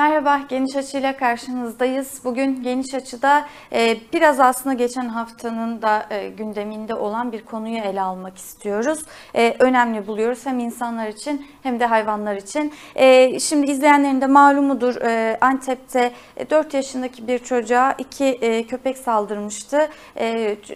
Merhaba, Geniş Açı'yla karşınızdayız. Bugün Geniş Açı'da e, biraz aslında geçen haftanın da e, gündeminde olan bir konuyu ele almak istiyoruz. E, önemli buluyoruz hem insanlar için hem de hayvanlar için. Şimdi izleyenlerin de malumudur Antep'te e, 4 yaşındaki bir çocuğa iki köpek saldırmıştı.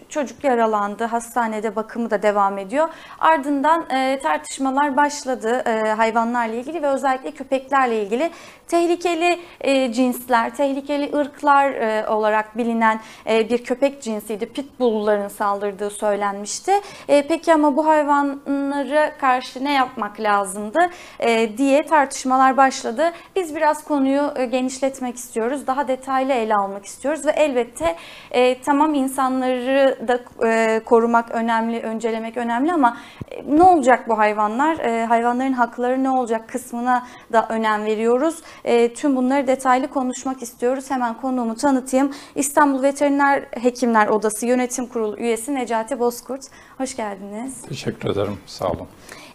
Çocuk yaralandı, hastanede bakımı da devam ediyor. Ardından tartışmalar başladı hayvanlarla ilgili ve özellikle köpeklerle ilgili. Tehlikeli e, cinsler, tehlikeli ırklar e, olarak bilinen e, bir köpek cinsiydi. Pitbull'ların saldırdığı söylenmişti. E, peki ama bu hayvanlara karşı ne yapmak lazımdı e, diye tartışmalar başladı. Biz biraz konuyu e, genişletmek istiyoruz. Daha detaylı ele almak istiyoruz ve elbette e, tamam insanları da e, korumak önemli, öncelemek önemli ama e, ne olacak bu hayvanlar? E, hayvanların hakları ne olacak kısmına da önem veriyoruz. E, tüm bunları detaylı konuşmak istiyoruz. Hemen konuğumu tanıtayım. İstanbul Veteriner Hekimler Odası Yönetim Kurulu üyesi Necati Bozkurt. Hoş geldiniz. Teşekkür ederim. Sağ olun.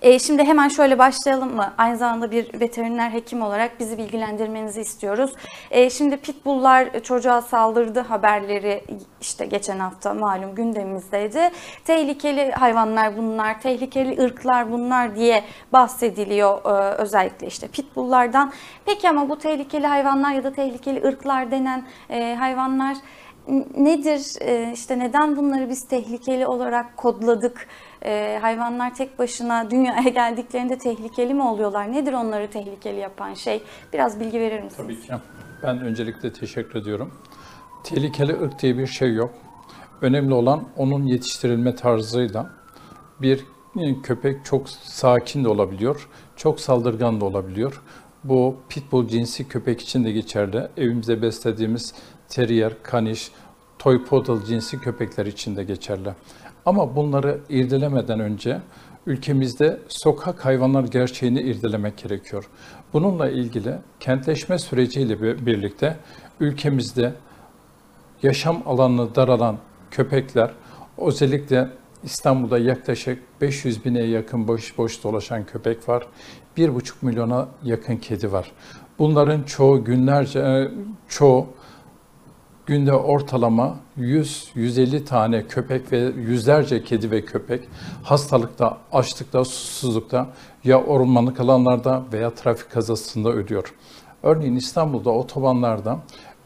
E, şimdi hemen şöyle başlayalım mı? Aynı zamanda bir veteriner hekim olarak bizi bilgilendirmenizi istiyoruz. E, şimdi pitbulllar çocuğa saldırdı haberleri işte geçen hafta malum gündemimizdeydi. Tehlikeli hayvanlar bunlar, tehlikeli ırklar bunlar diye bahsediliyor e, özellikle işte pitbulllardan. Peki ama bu tehlikeli hayvanlar ya da tehlikeli ırklar denen e, hayvanlar nedir? E, işte neden bunları biz tehlikeli olarak kodladık? E, hayvanlar tek başına dünyaya geldiklerinde tehlikeli mi oluyorlar? Nedir onları tehlikeli yapan şey? Biraz bilgi verir misiniz? Tabii ki. Ben öncelikle teşekkür ediyorum. Tehlikeli ırk diye bir şey yok. Önemli olan onun yetiştirilme tarzıyla bir e, köpek çok sakin de olabiliyor, çok saldırgan da olabiliyor. Bu pitbull cinsi köpek için de geçerli. Evimizde beslediğimiz terrier, kaniş, toy poodle cinsi köpekler için de geçerli. Ama bunları irdelemeden önce ülkemizde sokak hayvanlar gerçeğini irdelemek gerekiyor. Bununla ilgili kentleşme süreciyle bir- birlikte ülkemizde yaşam alanını daralan köpekler, özellikle İstanbul'da yaklaşık 500 bine yakın boş boş dolaşan köpek var. 1,5 milyona yakın kedi var. Bunların çoğu günlerce, e, çoğu günde ortalama 100-150 tane köpek ve yüzlerce kedi ve köpek hastalıkta, açlıkta, susuzlukta ya ormanlık alanlarda veya trafik kazasında ölüyor. Örneğin İstanbul'da otobanlarda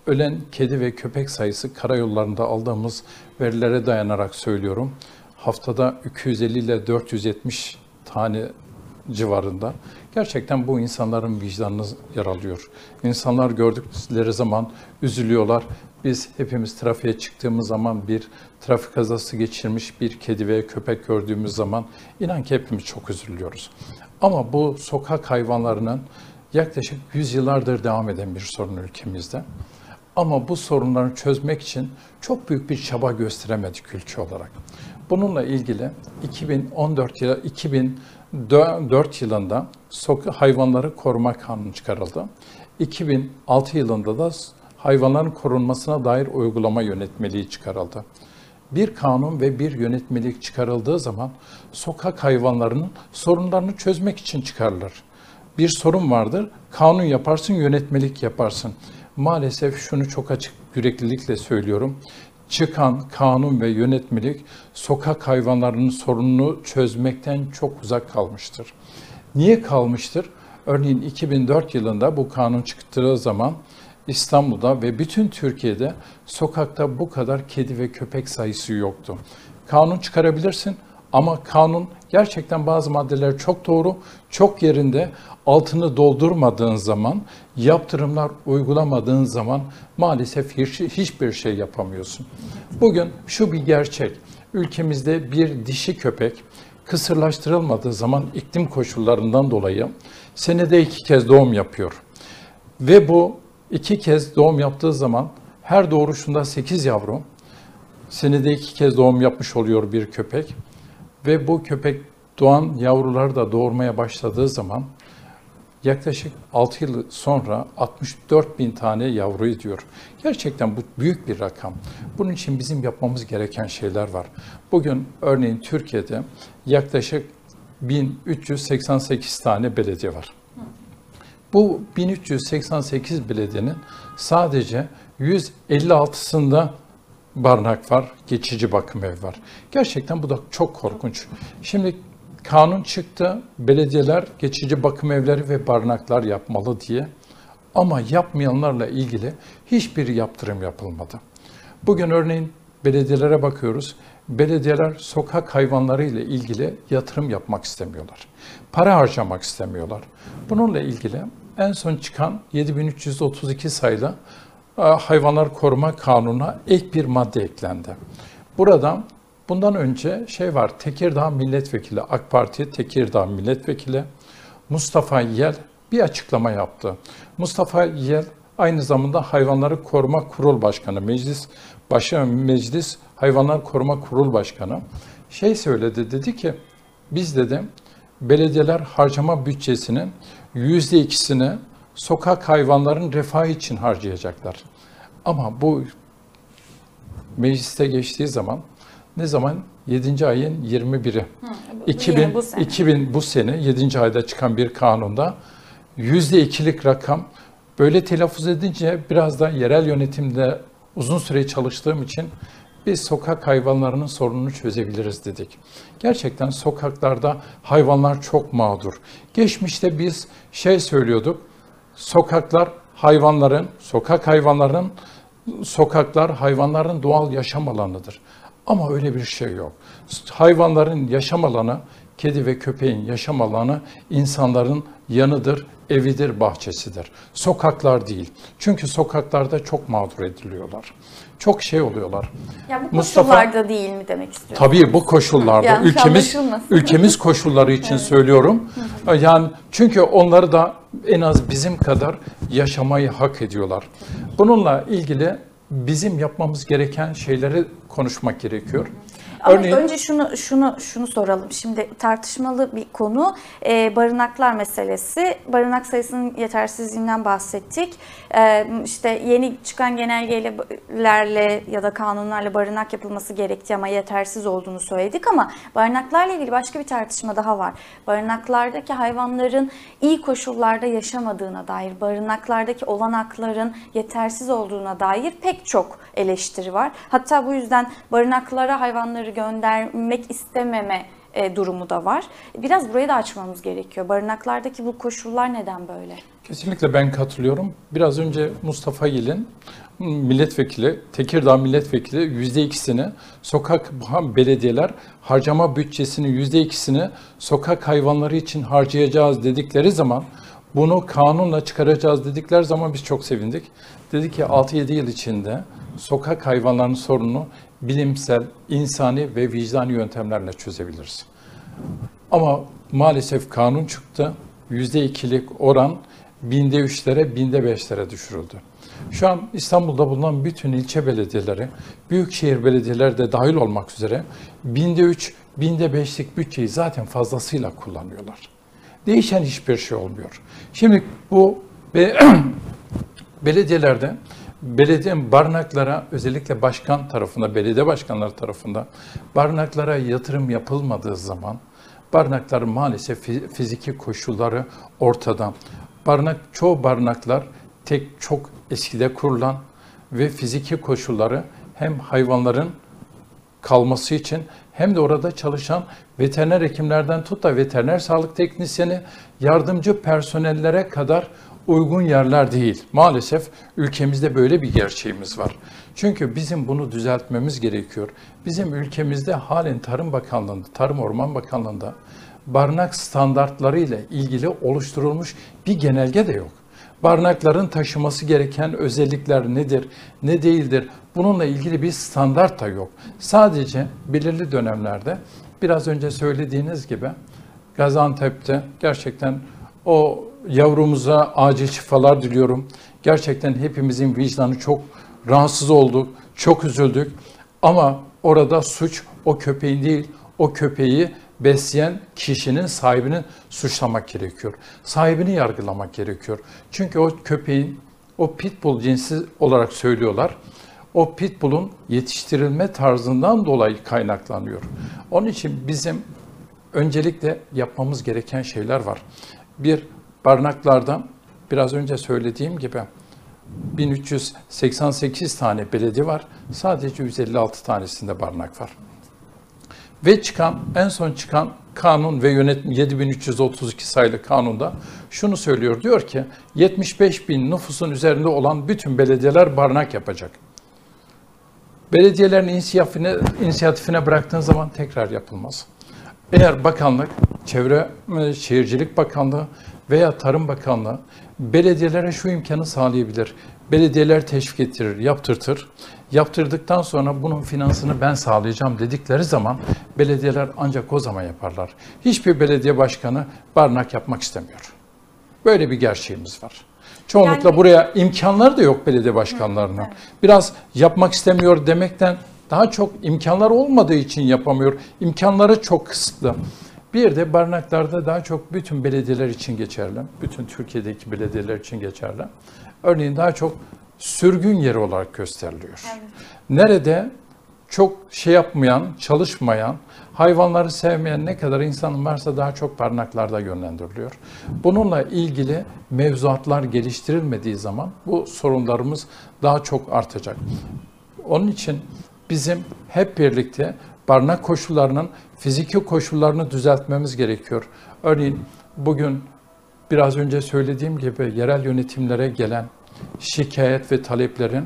ölen kedi ve köpek sayısı karayollarında aldığımız verilere dayanarak söylüyorum. Haftada 250 ile 470 tane civarında. Gerçekten bu insanların vicdanını yaralıyor. İnsanlar gördükleri zaman üzülüyorlar. Biz hepimiz trafiğe çıktığımız zaman bir trafik kazası geçirmiş bir kedi ve köpek gördüğümüz zaman inan ki hepimiz çok üzülüyoruz. Ama bu sokak hayvanlarının yaklaşık 100 yıllardır devam eden bir sorun ülkemizde. Ama bu sorunları çözmek için çok büyük bir çaba gösteremedik ülke olarak. Bununla ilgili 2014 yılı 2004 yılında Sokak Hayvanları Koruma Kanunu çıkarıldı. 2006 yılında da hayvanların korunmasına dair uygulama yönetmeliği çıkarıldı. Bir kanun ve bir yönetmelik çıkarıldığı zaman sokak hayvanlarının sorunlarını çözmek için çıkarılır. Bir sorun vardır, kanun yaparsın, yönetmelik yaparsın. Maalesef şunu çok açık yüreklilikle söylüyorum. Çıkan kanun ve yönetmelik sokak hayvanlarının sorununu çözmekten çok uzak kalmıştır. Niye kalmıştır? Örneğin 2004 yılında bu kanun çıktığı zaman İstanbul'da ve bütün Türkiye'de sokakta bu kadar kedi ve köpek sayısı yoktu. Kanun çıkarabilirsin ama kanun gerçekten bazı maddeler çok doğru, çok yerinde. Altını doldurmadığın zaman, yaptırımlar uygulamadığın zaman maalesef hiç, hiçbir şey yapamıyorsun. Bugün şu bir gerçek. Ülkemizde bir dişi köpek kısırlaştırılmadığı zaman iklim koşullarından dolayı senede iki kez doğum yapıyor. Ve bu iki kez doğum yaptığı zaman her doğuruşunda 8 yavru, senede iki kez doğum yapmış oluyor bir köpek. Ve bu köpek doğan yavruları da doğurmaya başladığı zaman yaklaşık 6 yıl sonra 64 bin tane yavru ediyor. Gerçekten bu büyük bir rakam. Bunun için bizim yapmamız gereken şeyler var. Bugün örneğin Türkiye'de yaklaşık 1388 tane belediye var. Bu 1388 belediyenin sadece 156'sında barınak var, geçici bakım ev var. Gerçekten bu da çok korkunç. Şimdi kanun çıktı, belediyeler geçici bakım evleri ve barınaklar yapmalı diye. Ama yapmayanlarla ilgili hiçbir yaptırım yapılmadı. Bugün örneğin belediyelere bakıyoruz. Belediyeler sokak hayvanları ile ilgili yatırım yapmak istemiyorlar. Para harcamak istemiyorlar. Bununla ilgili en son çıkan 7332 sayılı e, hayvanlar koruma kanununa ek bir madde eklendi. Burada bundan önce şey var, Tekirdağ Milletvekili, AK Parti Tekirdağ Milletvekili Mustafa Yel bir açıklama yaptı. Mustafa Yel aynı zamanda Hayvanları Koruma Kurul Başkanı, Meclis Başı Meclis Hayvanlar Koruma Kurul Başkanı şey söyledi dedi ki biz dedi belediyeler harcama bütçesinin yüzde ikisini sokak hayvanların refahı için harcayacaklar. Ama bu mecliste geçtiği zaman ne zaman 7. ayın 21'i. bu 2000, yine bu sene. 2000 bu sene 7. ayda çıkan bir kanunda %2'lik rakam böyle telaffuz edince biraz da yerel yönetimde uzun süre çalıştığım için biz sokak hayvanlarının sorununu çözebiliriz dedik. Gerçekten sokaklarda hayvanlar çok mağdur. Geçmişte biz şey söylüyorduk. Sokaklar hayvanların, sokak hayvanların sokaklar hayvanların doğal yaşam alanıdır. Ama öyle bir şey yok. Hayvanların yaşam alanı, kedi ve köpeğin yaşam alanı insanların yanıdır, evidir, bahçesidir. Sokaklar değil. Çünkü sokaklarda çok mağdur ediliyorlar. Çok şey oluyorlar. Ya bu Mustafa- koşullarda değil mi demek istiyorsun? Tabii bu koşullarda Yanlış ülkemiz ülkemiz koşulları için söylüyorum. Yani çünkü onları da en az bizim kadar yaşamayı hak ediyorlar. Bununla ilgili bizim yapmamız gereken şeyleri konuşmak gerekiyor. Ama Örneğin önce şunu şunu şunu soralım. Şimdi tartışmalı bir konu e, barınaklar meselesi. Barınak sayısının yetersizliğinden bahsettik. E, işte yeni çıkan genelgelerle ya da kanunlarla barınak yapılması gerektiği ama yetersiz olduğunu söyledik ama barınaklarla ilgili başka bir tartışma daha var. Barınaklardaki hayvanların iyi koşullarda yaşamadığına dair, barınaklardaki olanakların yetersiz olduğuna dair pek çok eleştiri var. Hatta bu yüzden barınaklara hayvanları göndermek istememe e, durumu da var. Biraz burayı da açmamız gerekiyor. Barınaklardaki bu koşullar neden böyle? kesinlikle ben katılıyorum. Biraz önce Mustafa Yil'in milletvekili, Tekirdağ milletvekili yüzde ikisini sokak belediyeler harcama bütçesinin yüzde ikisini sokak hayvanları için harcayacağız dedikleri zaman bunu kanunla çıkaracağız dedikler zaman biz çok sevindik. Dedi ki 6-7 yıl içinde sokak hayvanlarının sorununu bilimsel, insani ve vicdani yöntemlerle çözebiliriz. Ama maalesef kanun çıktı. Yüzde ikilik oran binde üçlere, binde beşlere düşürüldü. Şu an İstanbul'da bulunan bütün ilçe belediyeleri, büyükşehir belediyeleri de dahil olmak üzere binde üç, binde beşlik bütçeyi zaten fazlasıyla kullanıyorlar. Değişen hiçbir şey olmuyor. Şimdi bu ve belediyelerde belediye barınaklara özellikle başkan tarafında, belediye başkanları tarafında barınaklara yatırım yapılmadığı zaman barınakların maalesef fi- fiziki koşulları ortada. Barınak çoğu barınaklar tek çok eskide kurulan ve fiziki koşulları hem hayvanların kalması için hem de orada çalışan veteriner hekimlerden tut da veteriner sağlık teknisyeni, yardımcı personellere kadar uygun yerler değil. Maalesef ülkemizde böyle bir gerçeğimiz var. Çünkü bizim bunu düzeltmemiz gerekiyor. Bizim ülkemizde halen Tarım Bakanlığı'nda, Tarım Orman Bakanlığı'nda barınak standartları ile ilgili oluşturulmuş bir genelge de yok. Barınakların taşıması gereken özellikler nedir, ne değildir? Bununla ilgili bir standart da yok. Sadece belirli dönemlerde biraz önce söylediğiniz gibi Gaziantep'te gerçekten o yavrumuza acil şifalar diliyorum. Gerçekten hepimizin vicdanı çok rahatsız olduk, çok üzüldük. Ama orada suç o köpeğin değil, o köpeği besleyen kişinin sahibini suçlamak gerekiyor. Sahibini yargılamak gerekiyor. Çünkü o köpeğin o pitbull cinsi olarak söylüyorlar. O pitbull'un yetiştirilme tarzından dolayı kaynaklanıyor. Onun için bizim öncelikle yapmamız gereken şeyler var. Bir, barınaklarda biraz önce söylediğim gibi 1388 tane belediye var. Sadece 156 tanesinde barınak var. Ve çıkan en son çıkan kanun ve yönetim 7332 sayılı kanunda şunu söylüyor. Diyor ki 75 bin nüfusun üzerinde olan bütün belediyeler barınak yapacak. Belediyelerin inisiyatifine, inisiyatifine bıraktığın zaman tekrar yapılmaz. Eğer bakanlık, Çevre e, Şehircilik Bakanlığı veya Tarım Bakanlığı belediyelere şu imkanı sağlayabilir. Belediyeler teşvik ettirir, yaptırtır. Yaptırdıktan sonra bunun finansını ben sağlayacağım dedikleri zaman belediyeler ancak o zaman yaparlar. Hiçbir belediye başkanı barınak yapmak istemiyor. Böyle bir gerçeğimiz var. Çoğunlukla Yani- buraya imkanlar da yok belediye başkanlarının. Biraz yapmak istemiyor demekten daha çok imkanlar olmadığı için yapamıyor. İmkanları çok kısıtlı. Bir de barınaklarda daha çok bütün belediyeler için geçerli. Bütün Türkiye'deki belediyeler için geçerli. Örneğin daha çok sürgün yeri olarak gösteriliyor. Nerede çok şey yapmayan, çalışmayan, hayvanları sevmeyen ne kadar insan varsa daha çok barınaklarda yönlendiriliyor. Bununla ilgili mevzuatlar geliştirilmediği zaman bu sorunlarımız daha çok artacak. Onun için bizim hep birlikte barınak koşullarının fiziki koşullarını düzeltmemiz gerekiyor. Örneğin bugün biraz önce söylediğim gibi yerel yönetimlere gelen şikayet ve taleplerin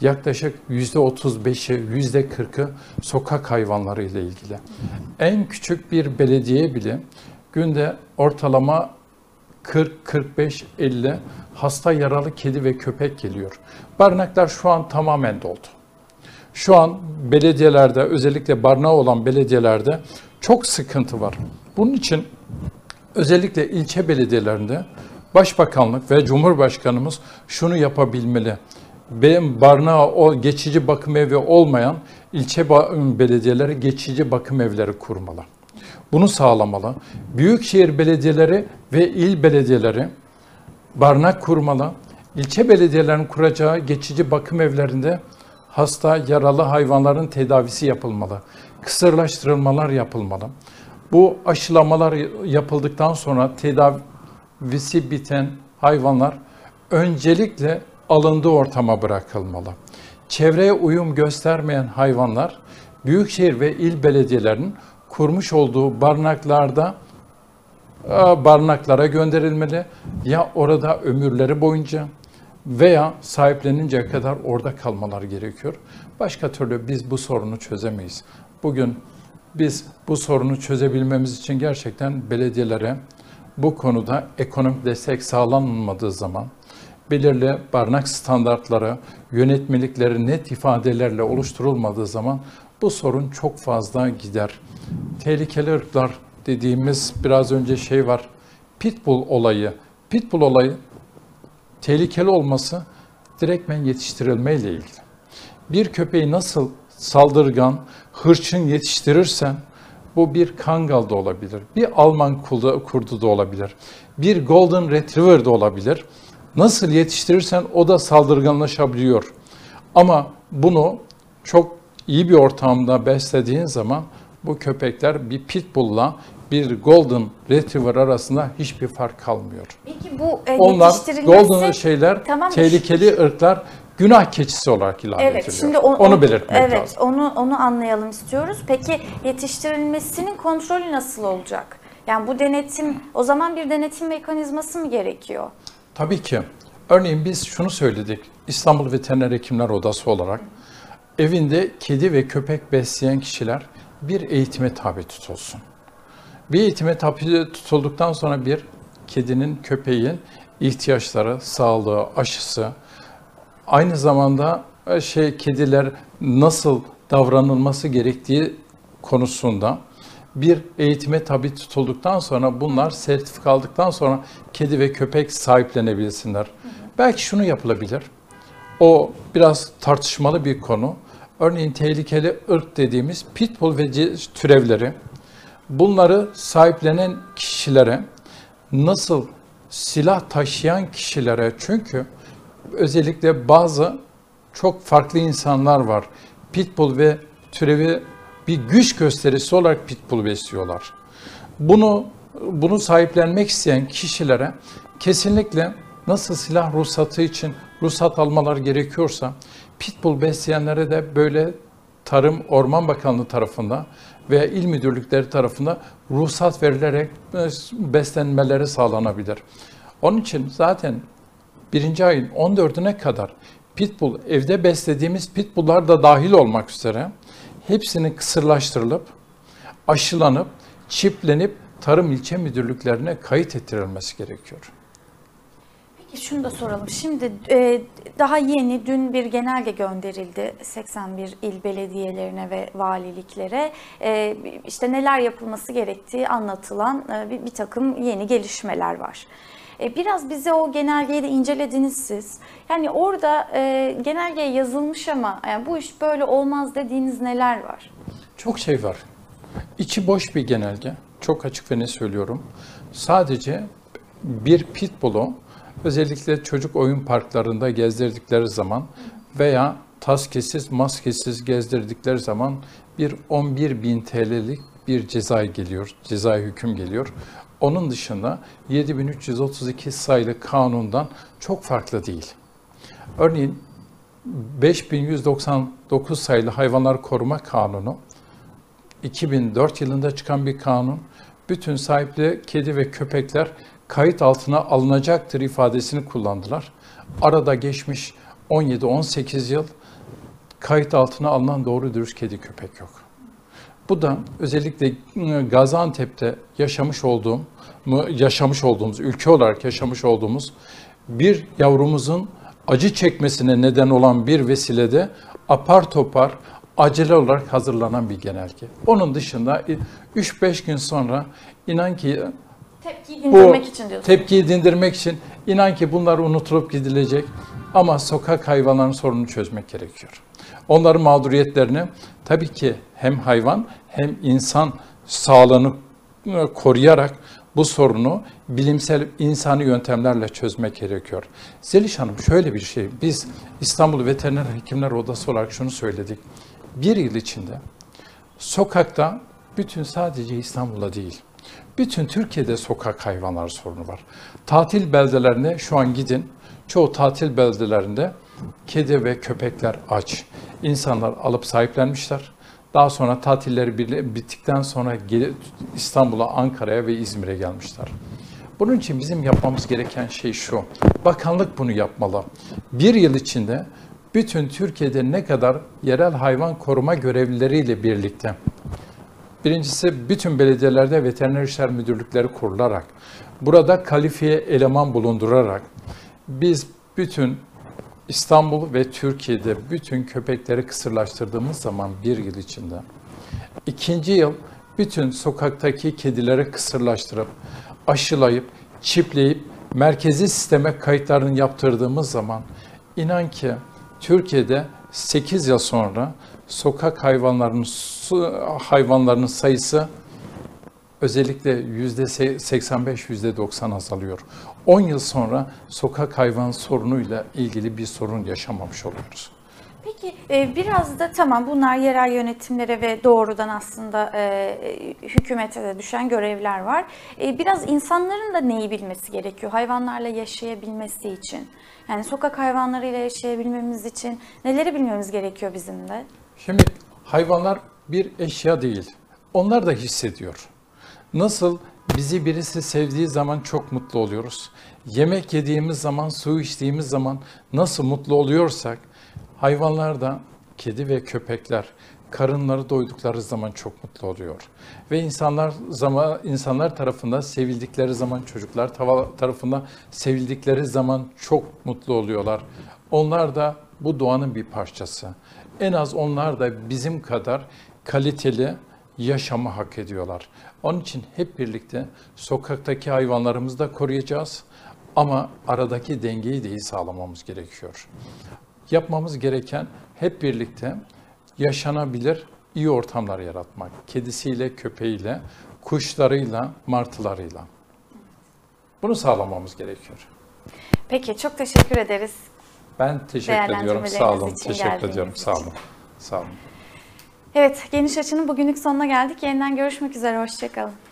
yaklaşık yüzde 35'i, yüzde 40'ı sokak hayvanları ile ilgili. En küçük bir belediye bile günde ortalama 40, 45, 50 hasta yaralı kedi ve köpek geliyor. Barınaklar şu an tamamen doldu. Şu an belediyelerde özellikle barınağı olan belediyelerde çok sıkıntı var. Bunun için özellikle ilçe belediyelerinde Başbakanlık ve Cumhurbaşkanımız şunu yapabilmeli. Benim barınağı o geçici bakım evi olmayan ilçe ba- belediyeleri geçici bakım evleri kurmalı. Bunu sağlamalı. Büyükşehir belediyeleri ve il belediyeleri barınak kurmalı. İlçe belediyelerinin kuracağı geçici bakım evlerinde hasta, yaralı hayvanların tedavisi yapılmalı. Kısırlaştırılmalar yapılmalı. Bu aşılamalar yapıldıktan sonra tedavisi biten hayvanlar öncelikle alındığı ortama bırakılmalı. Çevreye uyum göstermeyen hayvanlar büyükşehir ve il belediyelerinin kurmuş olduğu barınaklarda e, barınaklara gönderilmeli ya orada ömürleri boyunca veya sahipleninceye kadar orada kalmalar gerekiyor. Başka türlü biz bu sorunu çözemeyiz. Bugün biz bu sorunu çözebilmemiz için gerçekten belediyelere bu konuda ekonomik destek sağlanmadığı zaman belirli barınak standartları, yönetmelikleri net ifadelerle oluşturulmadığı zaman bu sorun çok fazla gider. Tehlikeli ırklar dediğimiz biraz önce şey var. Pitbull olayı. Pitbull olayı tehlikeli olması direktmen yetiştirilmeyle ilgili. Bir köpeği nasıl saldırgan, hırçın yetiştirirsen bu bir Kangal da olabilir, bir Alman kurdu da olabilir, bir Golden Retriever de olabilir. Nasıl yetiştirirsen o da saldırganlaşabiliyor. Ama bunu çok iyi bir ortamda beslediğin zaman bu köpekler bir pitbull'la bir golden retriever arasında hiçbir fark kalmıyor. Peki bu e, Onlar yetiştirilmesi... golden şeyler Tamam, tehlikeli ırklar günah keçisi olarak ilan Evet, ediliyor. şimdi o- onu belirtmek evet, lazım. onu onu anlayalım istiyoruz. Peki yetiştirilmesinin kontrolü nasıl olacak? Yani bu denetim, o zaman bir denetim mekanizması mı gerekiyor? Tabii ki. Örneğin biz şunu söyledik. İstanbul Veteriner Hekimler Odası olarak evinde kedi ve köpek besleyen kişiler bir eğitime tabi tutulsun. Bir eğitime tabi tutulduktan sonra bir kedinin, köpeğin ihtiyaçları, sağlığı, aşısı, aynı zamanda e, şey kediler nasıl davranılması gerektiği konusunda bir eğitime tabi tutulduktan sonra bunlar sertifika aldıktan sonra kedi ve köpek sahiplenebilsinler. Belki şunu yapılabilir. O biraz tartışmalı bir konu. Örneğin tehlikeli ırk dediğimiz pitbull ve türevleri bunları sahiplenen kişilere nasıl silah taşıyan kişilere çünkü özellikle bazı çok farklı insanlar var. Pitbull ve türevi bir güç gösterisi olarak pitbull besliyorlar. Bunu bunu sahiplenmek isteyen kişilere kesinlikle nasıl silah ruhsatı için ruhsat almalar gerekiyorsa pitbull besleyenlere de böyle Tarım Orman Bakanlığı tarafından veya il müdürlükleri tarafından ruhsat verilerek beslenmeleri sağlanabilir. Onun için zaten birinci ayın 14'üne kadar pitbull, evde beslediğimiz pitbulllar da dahil olmak üzere hepsinin kısırlaştırılıp, aşılanıp, çiplenip tarım ilçe müdürlüklerine kayıt ettirilmesi gerekiyor. Peki şunu da soralım. Şimdi e, daha yeni dün bir genelge gönderildi 81 il belediyelerine ve valiliklere. E, işte neler yapılması gerektiği anlatılan e, bir, bir takım yeni gelişmeler var. E, biraz bize o genelgeyi de incelediniz siz. Yani orada e, genelgeye yazılmış ama yani bu iş böyle olmaz dediğiniz neler var? Çok şey var. İçi boş bir genelge. Çok açık ve ne söylüyorum. Sadece bir pitbull'u özellikle çocuk oyun parklarında gezdirdikleri zaman veya taskesiz, maskesiz gezdirdikleri zaman bir 11 bin TL'lik bir ceza geliyor, ceza hüküm geliyor. Onun dışında 7332 sayılı kanundan çok farklı değil. Örneğin 5199 sayılı hayvanlar koruma kanunu 2004 yılında çıkan bir kanun. Bütün sahipli kedi ve köpekler kayıt altına alınacaktır ifadesini kullandılar. Arada geçmiş 17-18 yıl kayıt altına alınan doğru dürüst kedi köpek yok. Bu da özellikle Gaziantep'te yaşamış olduğum, yaşamış olduğumuz, ülke olarak yaşamış olduğumuz bir yavrumuzun acı çekmesine neden olan bir vesilede apar topar acele olarak hazırlanan bir genelge. Onun dışında 3-5 gün sonra inan ki Tepkiyi dindirmek bu için diyorsunuz. tepkiyi dindirmek için inan ki bunlar unutulup gidilecek ama sokak hayvanların sorununu çözmek gerekiyor. Onların mağduriyetlerini tabii ki hem hayvan hem insan sağlığını e, koruyarak bu sorunu bilimsel insani yöntemlerle çözmek gerekiyor. Zeliş Hanım şöyle bir şey, biz İstanbul Veteriner Hekimler Odası olarak şunu söyledik. Bir yıl içinde sokakta bütün sadece İstanbul'da değil, bütün Türkiye'de sokak hayvanlar sorunu var. Tatil beldelerine şu an gidin. Çoğu tatil beldelerinde kedi ve köpekler aç. İnsanlar alıp sahiplenmişler. Daha sonra tatilleri bittikten sonra İstanbul'a, Ankara'ya ve İzmir'e gelmişler. Bunun için bizim yapmamız gereken şey şu. Bakanlık bunu yapmalı. Bir yıl içinde bütün Türkiye'de ne kadar yerel hayvan koruma görevlileriyle birlikte Birincisi bütün belediyelerde veteriner işler müdürlükleri kurularak, burada kalifiye eleman bulundurarak biz bütün İstanbul ve Türkiye'de bütün köpekleri kısırlaştırdığımız zaman bir yıl içinde, ikinci yıl bütün sokaktaki kedileri kısırlaştırıp, aşılayıp, çipleyip, merkezi sisteme kayıtlarını yaptırdığımız zaman inan ki Türkiye'de 8 yıl sonra sokak hayvanlarının hayvanlarının sayısı özellikle yüzde 85 yüzde 90 azalıyor. 10 yıl sonra sokak hayvan sorunuyla ilgili bir sorun yaşamamış oluyoruz. Peki e, biraz da tamam bunlar yerel yönetimlere ve doğrudan aslında e, hükümete de düşen görevler var. E, biraz insanların da neyi bilmesi gerekiyor hayvanlarla yaşayabilmesi için? Yani sokak hayvanlarıyla yaşayabilmemiz için neleri bilmemiz gerekiyor bizim de? Şimdi hayvanlar bir eşya değil. Onlar da hissediyor. Nasıl bizi birisi sevdiği zaman çok mutlu oluyoruz. Yemek yediğimiz zaman, su içtiğimiz zaman nasıl mutlu oluyorsak hayvanlar da kedi ve köpekler karınları doydukları zaman çok mutlu oluyor. Ve insanlar zaman insanlar tarafından sevildikleri zaman çocuklar tarafından sevildikleri zaman çok mutlu oluyorlar. Onlar da bu doğanın bir parçası. En az onlar da bizim kadar kaliteli yaşamı hak ediyorlar. Onun için hep birlikte sokaktaki hayvanlarımızı da koruyacağız ama aradaki dengeyi de iyi sağlamamız gerekiyor. Yapmamız gereken hep birlikte yaşanabilir iyi ortamlar yaratmak. Kedisiyle, köpeğiyle, kuşlarıyla, martılarıyla. Bunu sağlamamız gerekiyor. Peki çok teşekkür ederiz. Ben teşekkür ediyorum. Sağ olun. Teşekkür ediyorum. Sağ için. olun. Sağ olun. Evet, Geniş Açı'nın bugünlük sonuna geldik. Yeniden görüşmek üzere, hoşçakalın.